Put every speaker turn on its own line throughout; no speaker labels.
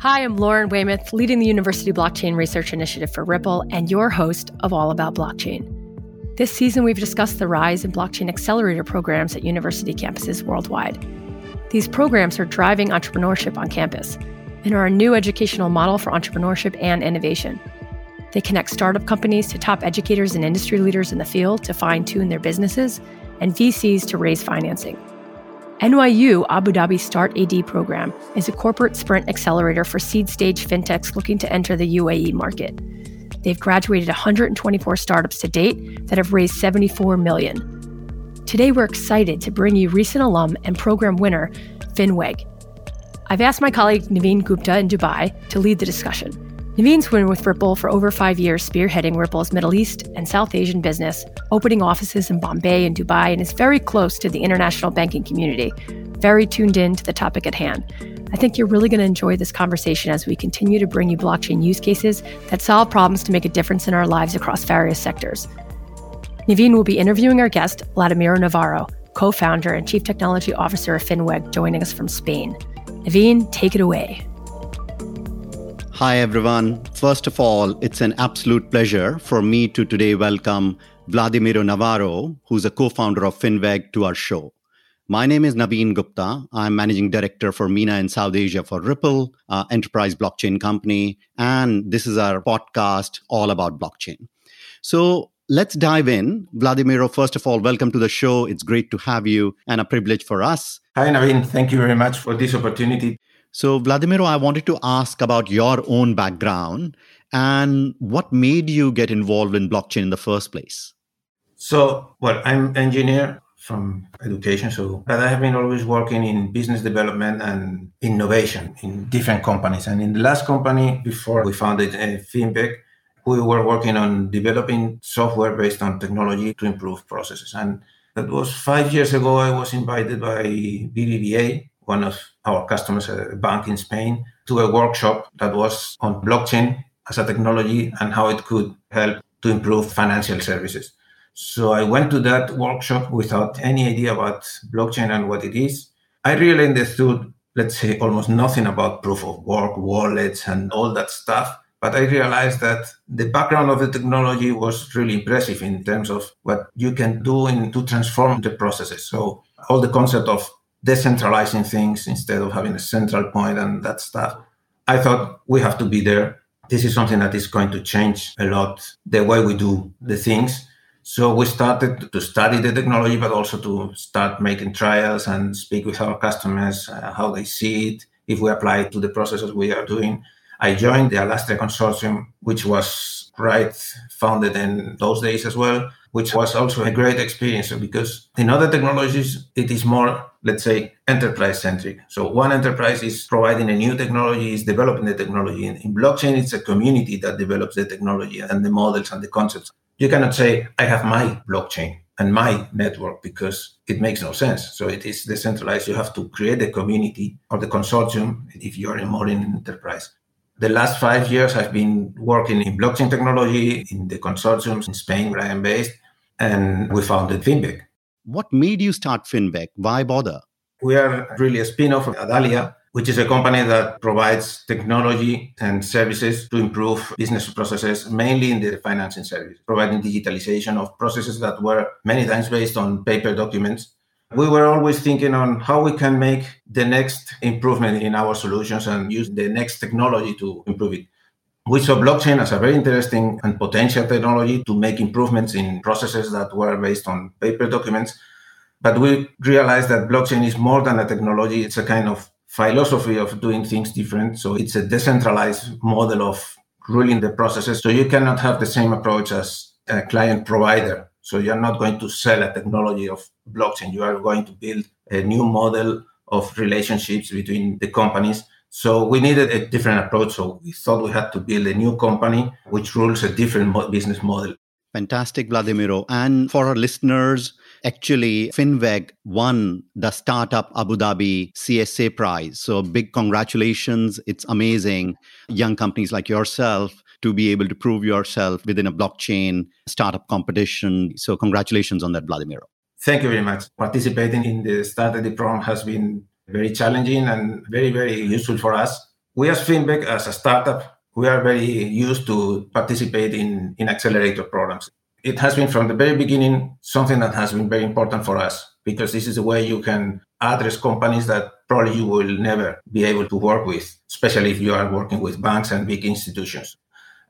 Hi, I'm Lauren Weymouth, leading the University Blockchain Research Initiative for Ripple and your host of All About Blockchain. This season, we've discussed the rise in blockchain accelerator programs at university campuses worldwide. These programs are driving entrepreneurship on campus and are a new educational model for entrepreneurship and innovation. They connect startup companies to top educators and industry leaders in the field to fine tune their businesses and VCs to raise financing. NYU Abu Dhabi Start AD program is a corporate sprint accelerator for seed stage fintechs looking to enter the UAE market. They've graduated 124 startups to date that have raised 74 million. Today we're excited to bring you recent alum and program winner FinWeg. I've asked my colleague Naveen Gupta in Dubai to lead the discussion. Naveen's been with Ripple for over five years, spearheading Ripple's Middle East and South Asian business, opening offices in Bombay and Dubai, and is very close to the international banking community, very tuned in to the topic at hand. I think you're really going to enjoy this conversation as we continue to bring you blockchain use cases that solve problems to make a difference in our lives across various sectors. Naveen will be interviewing our guest, Vladimiro Navarro, co founder and chief technology officer of FinWeg, joining us from Spain. Naveen, take it away.
Hi, everyone. First of all, it's an absolute pleasure for me to today welcome Vladimiro Navarro, who's a co founder of FinWeg, to our show. My name is Naveen Gupta. I'm managing director for MENA in South Asia for Ripple, uh, enterprise blockchain company. And this is our podcast all about blockchain. So let's dive in. Vladimiro, first of all, welcome to the show. It's great to have you and a privilege for us.
Hi, Naveen. Thank you very much for this opportunity.
So, Vladimiro, I wanted to ask about your own background and what made you get involved in blockchain in the first place.
So, well, I'm engineer from education, so but I have been always working in business development and innovation in different companies. And in the last company before we founded uh, FinWeg, we were working on developing software based on technology to improve processes. And that was five years ago. I was invited by BBVA, one of our customers, a bank in Spain, to a workshop that was on blockchain as a technology and how it could help to improve financial services. So I went to that workshop without any idea about blockchain and what it is. I really understood, let's say, almost nothing about proof of work, wallets, and all that stuff. But I realized that the background of the technology was really impressive in terms of what you can do in, to transform the processes. So all the concept of decentralizing things instead of having a central point and that stuff. I thought we have to be there. This is something that is going to change a lot the way we do the things. So we started to study the technology, but also to start making trials and speak with our customers, uh, how they see it, if we apply it to the processes we are doing. I joined the Alastria Consortium, which was right founded in those days as well which was also a great experience because in other technologies, it is more, let's say, enterprise centric. So one enterprise is providing a new technology, is developing the technology. In, in blockchain, it's a community that develops the technology and the models and the concepts. You cannot say, I have my blockchain and my network because it makes no sense. So it is decentralized. You have to create a community or the consortium if you are more in enterprise. The last five years, I've been working in blockchain technology in the consortiums in Spain, where I am based, and we founded FinWeg.
What made you start FinWeg? Why bother?
We are really a spin off of Adalia, which is a company that provides technology and services to improve business processes, mainly in the financing service, providing digitalization of processes that were many times based on paper documents we were always thinking on how we can make the next improvement in our solutions and use the next technology to improve it. We saw blockchain as a very interesting and potential technology to make improvements in processes that were based on paper documents. But we realized that blockchain is more than a technology, it's a kind of philosophy of doing things different. So it's a decentralized model of ruling the processes. So you cannot have the same approach as a client provider so you're not going to sell a technology of blockchain. You are going to build a new model of relationships between the companies. So we needed a different approach. So we thought we had to build a new company which rules a different business model.
Fantastic, Vladimiro. And for our listeners, actually, FinWeg won the Startup Abu Dhabi CSA prize. So big congratulations. It's amazing. Young companies like yourself to be able to prove yourself within a blockchain startup competition. So, congratulations on that, Vladimiro.
Thank you very much. Participating in the Startup program has been very challenging and very, very useful for us. we as FinWeg, as a startup, we are very used to participate in, in accelerator programs. It has been from the very beginning something that has been very important for us because this is a way you can address companies that probably you will never be able to work with, especially if you are working with banks and big institutions.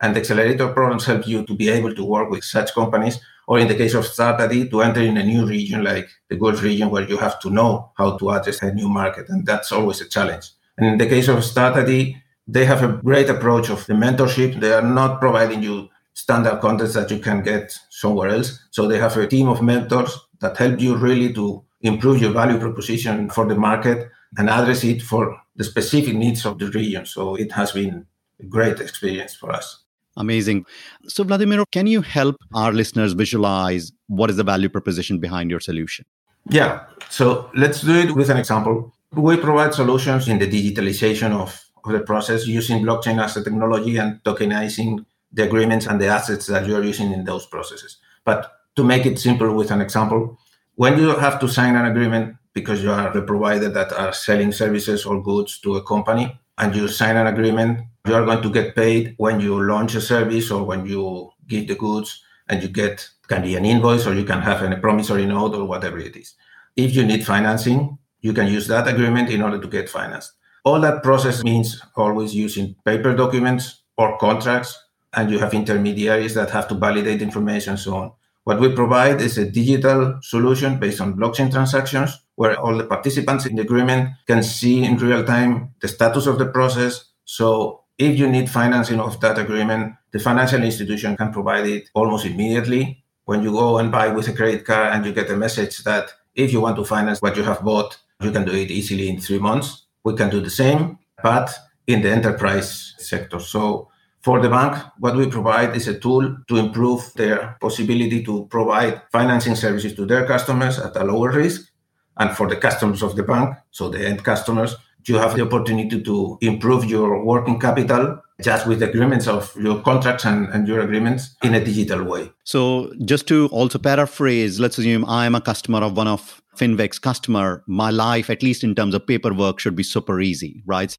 And the accelerator programs help you to be able to work with such companies, or in the case of Start AD, to enter in a new region like the Gulf region where you have to know how to address a new market. And that's always a challenge. And in the case of Start AD, they have a great approach of the mentorship. They are not providing you standard contents that you can get somewhere else. So they have a team of mentors that help you really to improve your value proposition for the market and address it for the specific needs of the region. So it has been a great experience for us.
Amazing. So, Vladimir, can you help our listeners visualize what is the value proposition behind your solution?
Yeah. So, let's do it with an example. We provide solutions in the digitalization of, of the process using blockchain as a technology and tokenizing the agreements and the assets that you're using in those processes. But to make it simple with an example, when you have to sign an agreement because you are the provider that are selling services or goods to a company and you sign an agreement you are going to get paid when you launch a service or when you give the goods and you get can be an invoice or you can have a promissory note or whatever it is. If you need financing, you can use that agreement in order to get financed. All that process means always using paper documents or contracts, and you have intermediaries that have to validate information and so on. What we provide is a digital solution based on blockchain transactions where all the participants in the agreement can see in real time the status of the process. So if you need financing of that agreement, the financial institution can provide it almost immediately. When you go and buy with a credit card and you get a message that if you want to finance what you have bought, you can do it easily in three months. We can do the same, but in the enterprise sector. So for the bank, what we provide is a tool to improve their possibility to provide financing services to their customers at a lower risk. And for the customers of the bank, so the end customers, you have the opportunity to improve your working capital just with agreements of your contracts and, and your agreements in a digital way.
So just to also paraphrase, let's assume I'm a customer of one of FinWeg's customer. My life, at least in terms of paperwork, should be super easy, right?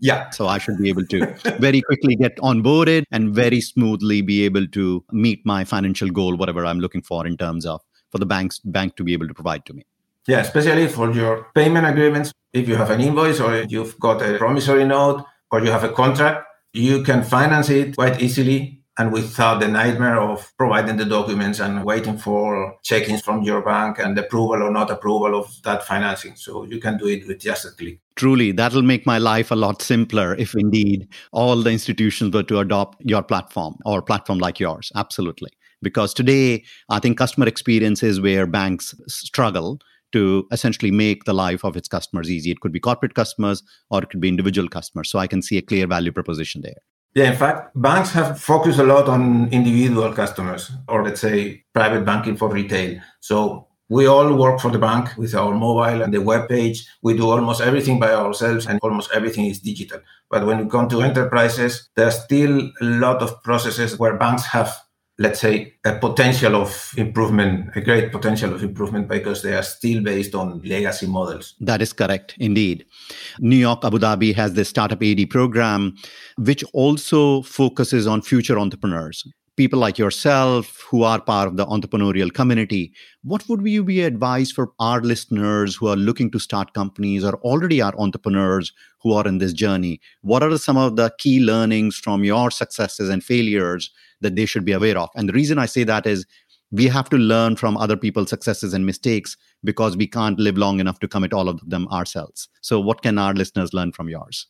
Yeah.
So I should be able to very quickly get onboarded and very smoothly be able to meet my financial goal, whatever I'm looking for in terms of for the bank's bank to be able to provide to me.
Yeah, especially for your payment agreements. If you have an invoice or you've got a promissory note or you have a contract, you can finance it quite easily and without the nightmare of providing the documents and waiting for check-ins from your bank and approval or not approval of that financing. So you can do it with just a click.
Truly, that'll make my life a lot simpler if indeed all the institutions were to adopt your platform or platform like yours. Absolutely. Because today, I think customer experience is where banks struggle to essentially make the life of its customers easy. It could be corporate customers or it could be individual customers. So I can see a clear value proposition there.
Yeah, in fact, banks have focused a lot on individual customers or let's say private banking for retail. So we all work for the bank with our mobile and the web page. We do almost everything by ourselves and almost everything is digital. But when you come to enterprises, there are still a lot of processes where banks have let's say, a potential of improvement, a great potential of improvement because they are still based on legacy models.
That is correct, indeed. New York, Abu Dhabi has the Startup AD program, which also focuses on future entrepreneurs. People like yourself who are part of the entrepreneurial community, what would you be advice for our listeners who are looking to start companies or already are entrepreneurs who are in this journey? What are some of the key learnings from your successes and failures that they should be aware of. And the reason I say that is we have to learn from other people's successes and mistakes because we can't live long enough to commit all of them ourselves. So, what can our listeners learn from yours?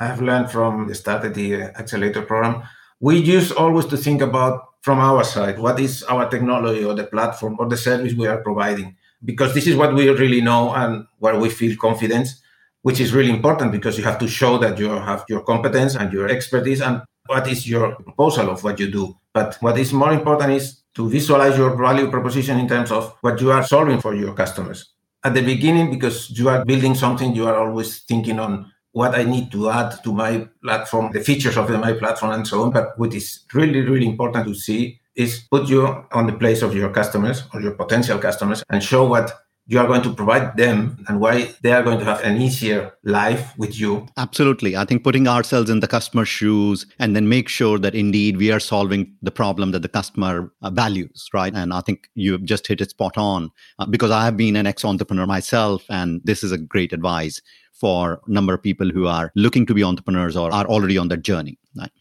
I have learned from the start of the Accelerator program. We used always to think about from our side what is our technology or the platform or the service we are providing because this is what we really know and where we feel confidence which is really important because you have to show that you have your competence and your expertise and what is your proposal of what you do. But what is more important is to visualize your value proposition in terms of what you are solving for your customers. At the beginning, because you are building something, you are always thinking on what I need to add to my platform, the features of my platform, and so on. But what is really, really important to see is put you on the place of your customers or your potential customers and show what you are going to provide them and why they are going to have an easier life with you.
Absolutely. I think putting ourselves in the customer's shoes and then make sure that indeed we are solving the problem that the customer uh, values, right? And I think you've just hit it spot on uh, because I have been an ex entrepreneur myself, and this is a great advice for a number of people who are looking to be entrepreneurs or are already on that journey. Right?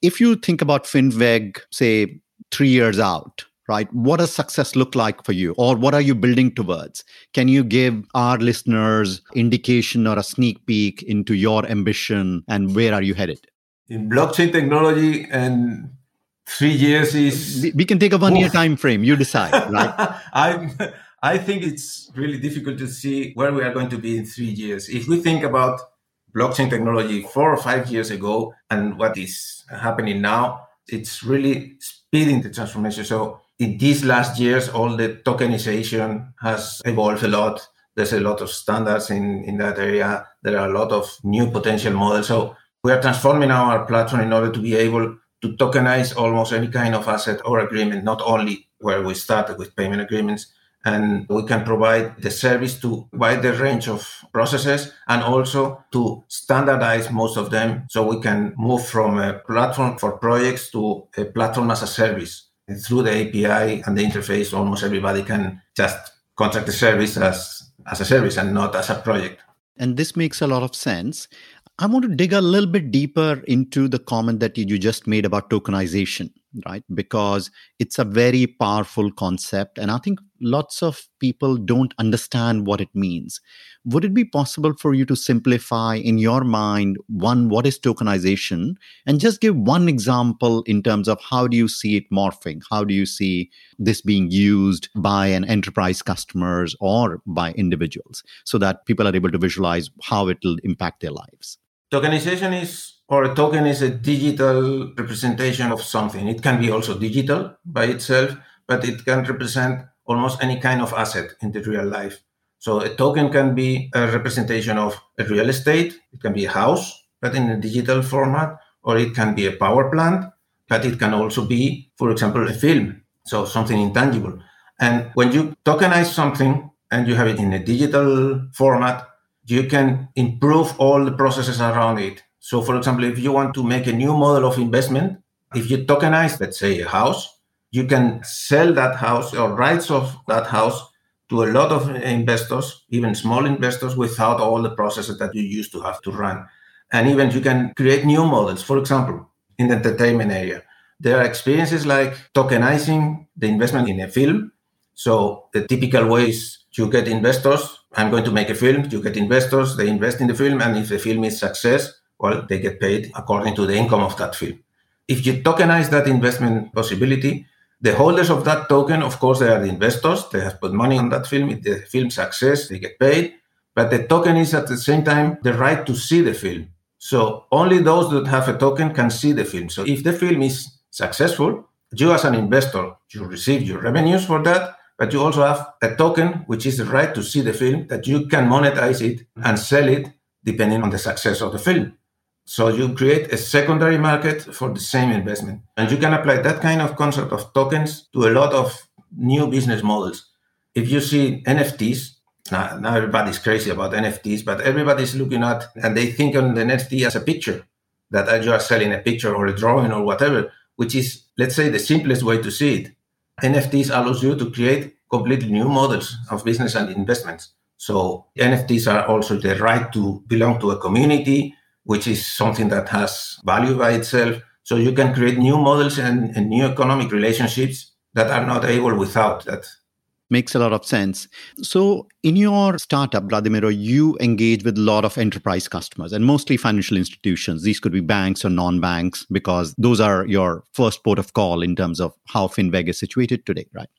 If you think about FinWeg, say three years out, right? What does success look like for you? Or what are you building towards? Can you give our listeners indication or a sneak peek into your ambition and where are you headed?
In blockchain technology and three years is
we can take a one year time frame you decide right
i i think it's really difficult to see where we are going to be in three years if we think about blockchain technology four or five years ago and what is happening now it's really speeding the transformation so in these last years, all the tokenization has evolved a lot. There's a lot of standards in, in that area. There are a lot of new potential models. So we are transforming our platform in order to be able to tokenize almost any kind of asset or agreement, not only where we started with payment agreements. And we can provide the service to wider range of processes and also to standardize most of them so we can move from a platform for projects to a platform as a service through the API and the interface, almost everybody can just contract the service as, as a service and not as a project.
And this makes a lot of sense. I want to dig a little bit deeper into the comment that you just made about tokenization, right? Because it's a very powerful concept. And I think lots of people don't understand what it means. Would it be possible for you to simplify in your mind, one, what is tokenization? And just give one example in terms of how do you see it morphing? How do you see this being used by an enterprise customers or by individuals so that people are able to visualize how it will impact their lives?
Tokenization is, or a token is a digital representation of something. It can be also digital by itself, but it can represent almost any kind of asset in the real life. So a token can be a representation of a real estate. It can be a house, but in a digital format, or it can be a power plant, but it can also be, for example, a film. So something intangible. And when you tokenize something and you have it in a digital format, you can improve all the processes around it. So, for example, if you want to make a new model of investment, if you tokenize, let's say, a house, you can sell that house or rights of that house to a lot of investors, even small investors, without all the processes that you used to have to run. And even you can create new models. For example, in the entertainment area, there are experiences like tokenizing the investment in a film. So the typical way is you get investors. I'm going to make a film. You get investors. They invest in the film, and if the film is success, well, they get paid according to the income of that film. If you tokenize that investment possibility, the holders of that token, of course, they are the investors. They have put money on that film. If the film success, they get paid. But the token is at the same time the right to see the film. So only those that have a token can see the film. So if the film is successful, you as an investor, you receive your revenues for that but you also have a token, which is the right to see the film, that you can monetize it and sell it depending on the success of the film. So you create a secondary market for the same investment. And you can apply that kind of concept of tokens to a lot of new business models. If you see NFTs, now, now everybody's crazy about NFTs, but everybody's looking at and they think on the NFT as a picture, that you are selling a picture or a drawing or whatever, which is, let's say, the simplest way to see it. NFTs allows you to create completely new models of business and investments. So NFTs are also the right to belong to a community, which is something that has value by itself. So you can create new models and, and new economic relationships that are not able without that
Makes a lot of sense. So, in your startup, Vladimiro, you engage with a lot of enterprise customers and mostly financial institutions. These could be banks or non banks because those are your first port of call in terms of how FinWeg is situated today, right?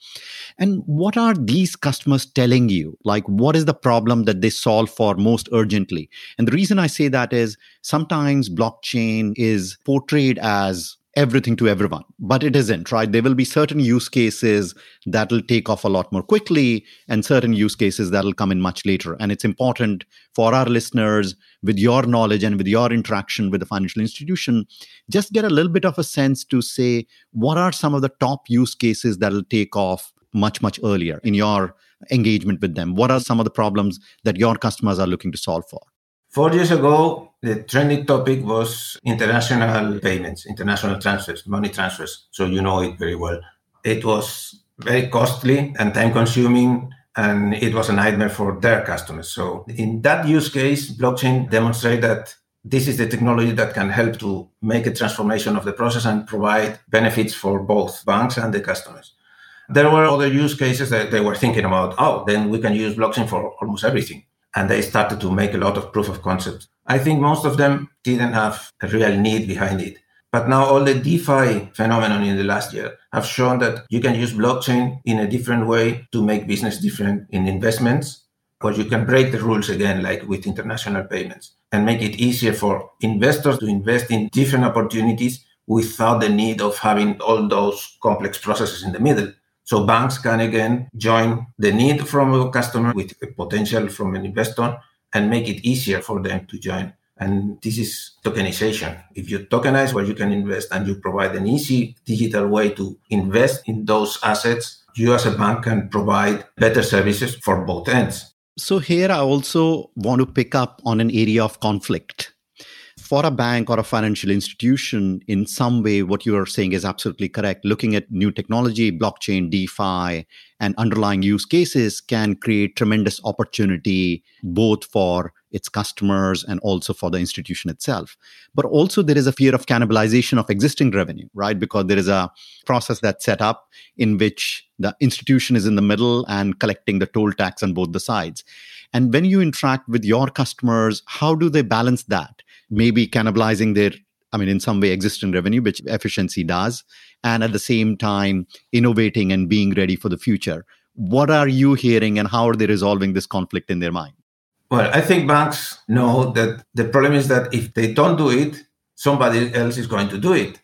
And what are these customers telling you? Like, what is the problem that they solve for most urgently? And the reason I say that is sometimes blockchain is portrayed as everything to everyone but it isn't right there will be certain use cases that will take off a lot more quickly and certain use cases that will come in much later and it's important for our listeners with your knowledge and with your interaction with the financial institution just get a little bit of a sense to say what are some of the top use cases that will take off much much earlier in your engagement with them? What are some of the problems that your customers are looking to solve for?
Four years ago, the trending topic was international payments, international transfers, money transfers. So you know it very well. It was very costly and time consuming, and it was a nightmare for their customers. So in that use case, blockchain demonstrated that this is the technology that can help to make a transformation of the process and provide benefits for both banks and the customers. There were other use cases that they were thinking about. Oh, then we can use blockchain for almost everything. And they started to make a lot of proof of concept. I think most of them didn't have a real need behind it. But now all the DeFi phenomenon in the last year have shown that you can use blockchain in a different way to make business different in investments, or you can break the rules again, like with international payments, and make it easier for investors to invest in different opportunities without the need of having all those complex processes in the middle. So banks can again join the need from a customer with a potential from an investor and make it easier for them to join. And this is tokenization. If you tokenize where you can invest and you provide an easy digital way to invest in those assets, you as a bank can provide better services for both ends.
So, here I also want to pick up on an area of conflict for a bank or a financial institution, in some way, what you are saying is absolutely correct. Looking at new technology, blockchain, DeFi, and underlying use cases can create tremendous opportunity both for its customers and also for the institution itself. But also, there is a fear of cannibalization of existing revenue, right? Because there is a process that's set up in which the institution is in the middle and collecting the toll tax on both the sides. And when you interact with your customers, how do they balance that? Maybe cannibalizing their I mean, in some way, existing revenue, which efficiency does, and at the same time, innovating and being ready for the future. What are you hearing, and how are they resolving this conflict in their mind?
Well, I think banks know that the problem is that if they don't do it, somebody else is going to do it.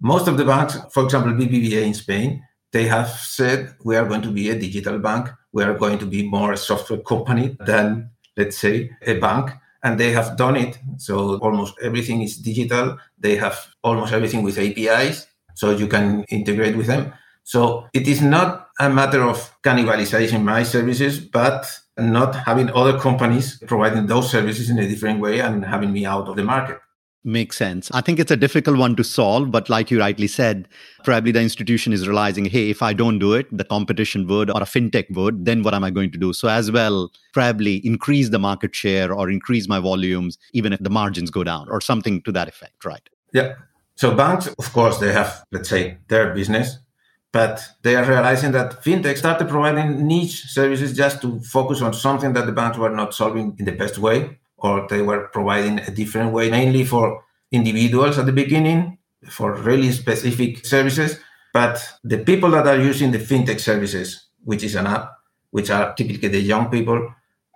Most of the banks, for example, BBVA in Spain, they have said we are going to be a digital bank. We are going to be more a software company than, let's say, a bank and they have done it. So almost everything is digital. They have almost everything with APIs, so you can integrate with them. So it is not a matter of cannibalizing my services, but not having other companies providing those services in a different way and having me out of the market.
Makes sense. I think it's a difficult one to solve, but like you rightly said, probably the institution is realizing, hey, if I don't do it, the competition would or a fintech would, then what am I going to do? So, as well, probably increase the market share or increase my volumes, even if the margins go down or something to that effect, right?
Yeah. So, banks, of course, they have, let's say, their business, but they are realizing that fintech started providing niche services just to focus on something that the banks were not solving in the best way or they were providing a different way, mainly for individuals at the beginning, for really specific services. But the people that are using the fintech services, which is an app, which are typically the young people,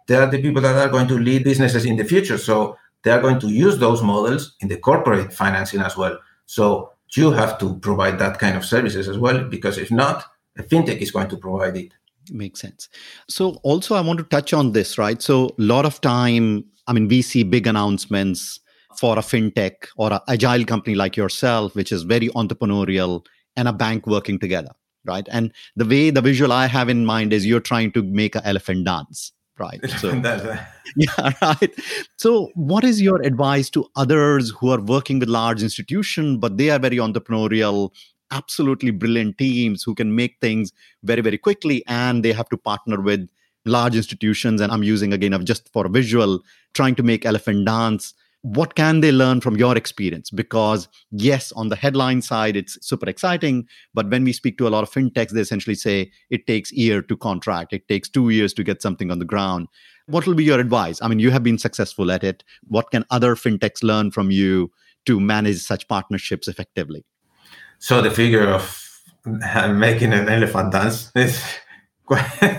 they are the people that are going to lead businesses in the future. So they are going to use those models in the corporate financing as well. So you have to provide that kind of services as well, because if not, a fintech is going to provide it.
Makes sense. So also I want to touch on this, right? So a lot of time I mean, we see big announcements for a fintech or an agile company like yourself, which is very entrepreneurial, and a bank working together, right? And the way the visual I have in mind is you're trying to make an elephant dance, right?
So,
yeah, right. So, what is your advice to others who are working with large institutions, but they are very entrepreneurial, absolutely brilliant teams who can make things very, very quickly, and they have to partner with large institutions and i'm using again of just for visual trying to make elephant dance. What can they learn from your experience? Because yes on the headline side it's super exciting but when we speak to a lot of fintechs they essentially say it takes year to contract. It takes two years to get something on the ground. What will be your advice? I mean you have been successful at it. What can other fintechs learn from you to manage such partnerships effectively?
So the figure of making an elephant dance is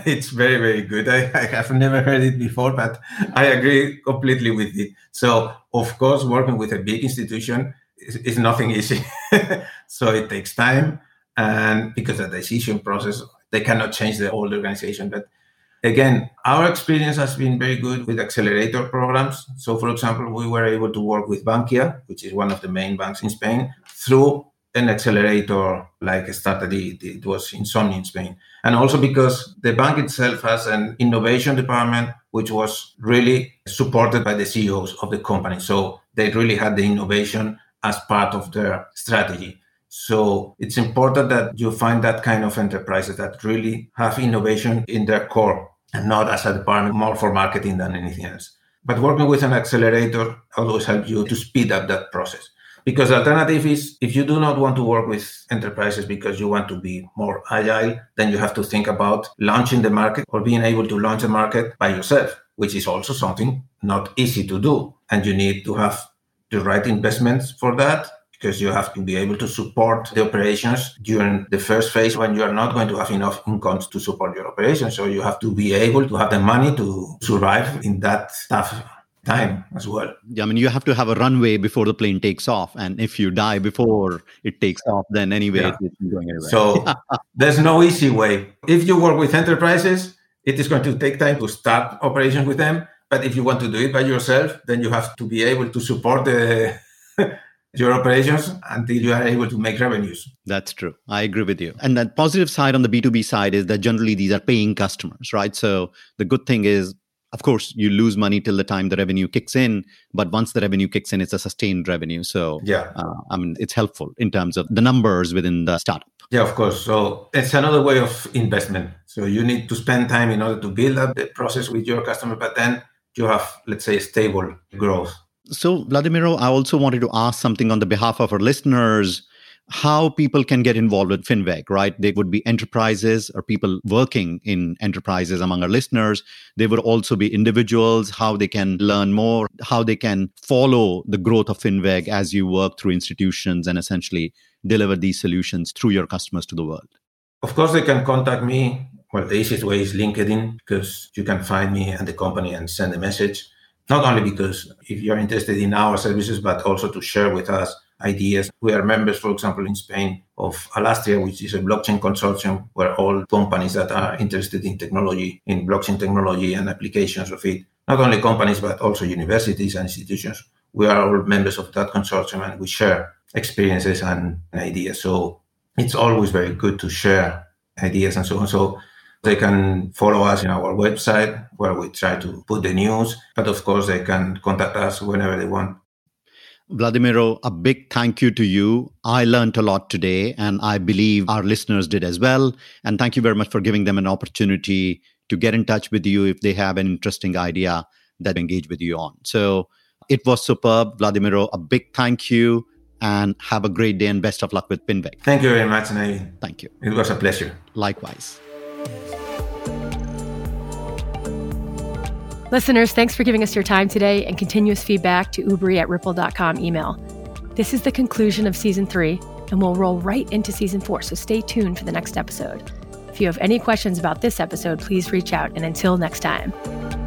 it's very very good. I, I, have never heard it before but i agree completely with it. So of course working with a big institution is, is nothing easy. So it takes time and because the decision process they cannot change the whole organization. But again our experience has been very good with accelerator programs. So for example we were able to work with bankia which is one of the main banks in spain through an accelerator like started it, it was Insomnia in Spain. And also because the bank itself has an innovation department which was really supported by the CEOs of the company. So they really had the innovation as part of their strategy. So it's important that you find that kind of enterprises that really have innovation in their core and not as a department more for marketing than anything else. But working with an accelerator always helps you to speed up that process. Because the alternative is if you do not want to work with enterprises because you want to be more agile, then you have to think about launching the market or being able to launch a market by yourself, which is also something not easy to do. And you need to have the right investments for that because you have to be able to support the operations during the first phase when you are not going to have enough incomes to support your operations. So you have to be able to have the money to survive in that tough time as well.
Yeah, I mean, you have to have a runway before the plane takes off. And if you die before it takes off, then anyway, yeah. it's going anywhere.
So there's no easy way. If you work with enterprises, it is going to take time to start operations with them. But if you want to do it by yourself, then you have to be able to support the your operations until you are able to make revenues.
That's true. I agree with you. And the positive side on the B2B side is that generally these are paying customers, right? So the good thing is, of course, you lose money till the time the revenue kicks in, but once the revenue kicks in, it's a sustained revenue. So,
yeah,
uh, I mean, it's helpful in terms of the numbers within the startup.
Yeah, of course. So it's another way of investment. So you need to spend time in order to build up the process with your customer, but then you have, let's say, stable growth
so, Vladimiro, I also wanted to ask something on the behalf of our listeners how people can get involved with FinWeg, right? They would be enterprises or people working in enterprises among our listeners. They would also be individuals, how they can learn more, how they can follow the growth of FinWeg as you work through institutions and essentially deliver these solutions through your customers to the world.
Of course, they can contact me. Well, the easiest way is LinkedIn because you can find me and the company and send a message not only because if you're interested in our services, but also to share with us ideas. We are members, for example, in Spain of Alastria, which is a blockchain consortium where all companies that are interested in technology, in blockchain technology and applications of it, not only companies, but also universities and institutions, we are all members of that consortium and we share experiences and ideas. So it's always very good to share ideas and so on. So they can follow us in our website where we try to put the news, but of course, they can contact us whenever they want.
Vladimiro, a big thank you to you. I learned a lot today, and I believe our listeners did as well. And thank you very much for giving them an opportunity to get in touch with you if they have an interesting idea that engage with you on. So it was superb. Vladimiro, a big thank you and have a great day and best of luck with FinWeg.
Thank you very much, Naveen.
Thank you.
It was a pleasure.
Likewise.
Listeners, thanks for giving us your time today and continuous feedback to ubri at ripple.com email. This is the conclusion of season three, and we'll roll right into season four, so stay tuned for the next episode. If you have any questions about this episode, please reach out. And until next time.